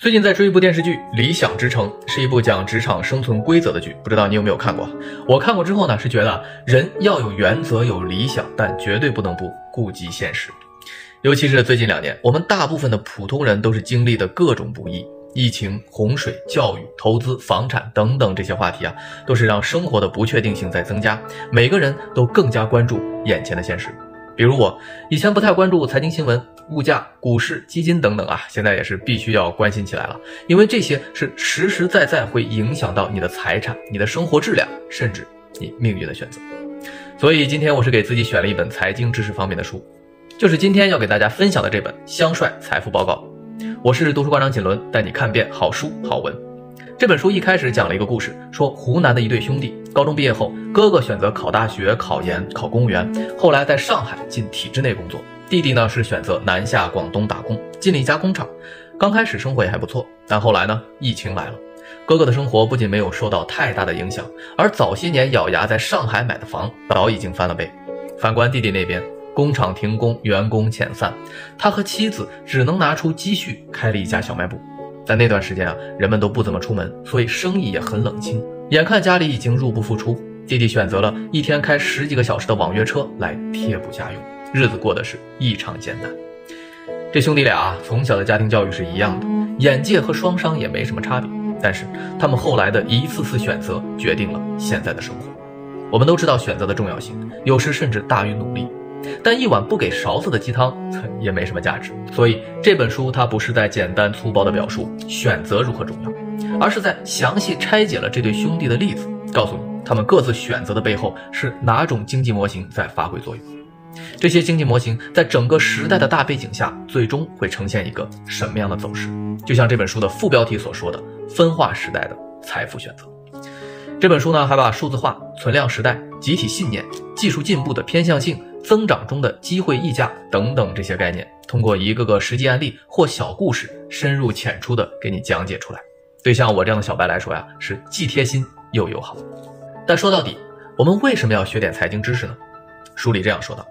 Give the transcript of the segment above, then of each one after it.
最近在追一部电视剧《理想之城》，是一部讲职场生存规则的剧，不知道你有没有看过？我看过之后呢，是觉得人要有原则、有理想，但绝对不能不顾及现实。尤其是最近两年，我们大部分的普通人都是经历的各种不易，疫情、洪水、教育、投资、房产等等这些话题啊，都是让生活的不确定性在增加，每个人都更加关注眼前的现实。比如我以前不太关注财经新闻、物价、股市、基金等等啊，现在也是必须要关心起来了，因为这些是实实在在会影响到你的财产、你的生活质量，甚至你命运的选择。所以今天我是给自己选了一本财经知识方面的书，就是今天要给大家分享的这本《香帅财富报告》。我是读书馆长锦纶，带你看遍好书好文。这本书一开始讲了一个故事，说湖南的一对兄弟，高中毕业后，哥哥选择考大学、考研、考公务员，后来在上海进体制内工作；弟弟呢是选择南下广东打工，进了一家工厂。刚开始生活也还不错，但后来呢，疫情来了，哥哥的生活不仅没有受到太大的影响，而早些年咬牙在上海买的房早已经翻了倍。反观弟弟那边，工厂停工，员工遣散，他和妻子只能拿出积蓄开了一家小卖部。在那段时间啊，人们都不怎么出门，所以生意也很冷清。眼看家里已经入不敷出，弟弟选择了一天开十几个小时的网约车来贴补家用，日子过得是异常艰难。这兄弟俩啊，从小的家庭教育是一样的，眼界和双商也没什么差别。但是他们后来的一次次选择，决定了现在的生活。我们都知道选择的重要性，有时甚至大于努力。但一碗不给勺子的鸡汤也没什么价值，所以这本书它不是在简单粗暴的表述选择如何重要，而是在详细拆解了这对兄弟的例子，告诉你他们各自选择的背后是哪种经济模型在发挥作用。这些经济模型在整个时代的大背景下，最终会呈现一个什么样的走势？就像这本书的副标题所说的“分化时代的财富选择”。这本书呢，还把数字化、存量时代、集体信念、技术进步的偏向性。增长中的机会溢价等等这些概念，通过一个个实际案例或小故事，深入浅出的给你讲解出来。对像我这样的小白来说呀，是既贴心又友好。但说到底，我们为什么要学点财经知识呢？书里这样说道：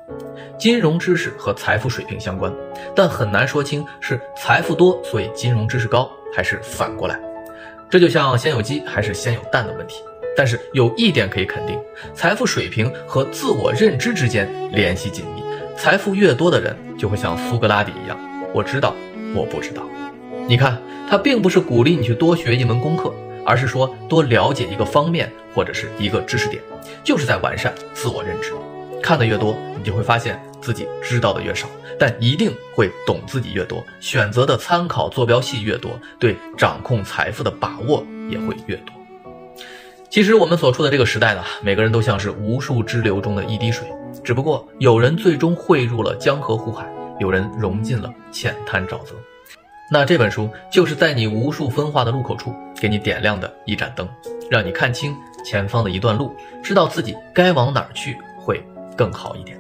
金融知识和财富水平相关，但很难说清是财富多所以金融知识高，还是反过来。这就像先有鸡还是先有蛋的问题。但是有一点可以肯定，财富水平和自我认知之间联系紧密。财富越多的人，就会像苏格拉底一样，我知道，我不知道。你看，他并不是鼓励你去多学一门功课，而是说多了解一个方面或者是一个知识点，就是在完善自我认知。看的越多，你就会发现自己知道的越少，但一定会懂自己越多，选择的参考坐标系越多，对掌控财富的把握也会越多。其实我们所处的这个时代呢，每个人都像是无数支流中的一滴水，只不过有人最终汇入了江河湖海，有人融进了浅滩沼泽。那这本书就是在你无数分化的路口处，给你点亮的一盏灯，让你看清前方的一段路，知道自己该往哪儿去会更好一点。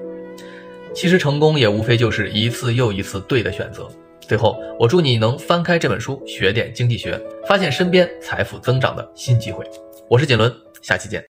其实成功也无非就是一次又一次对的选择。最后，我祝你能翻开这本书，学点经济学，发现身边财富增长的新机会。我是锦纶，下期见。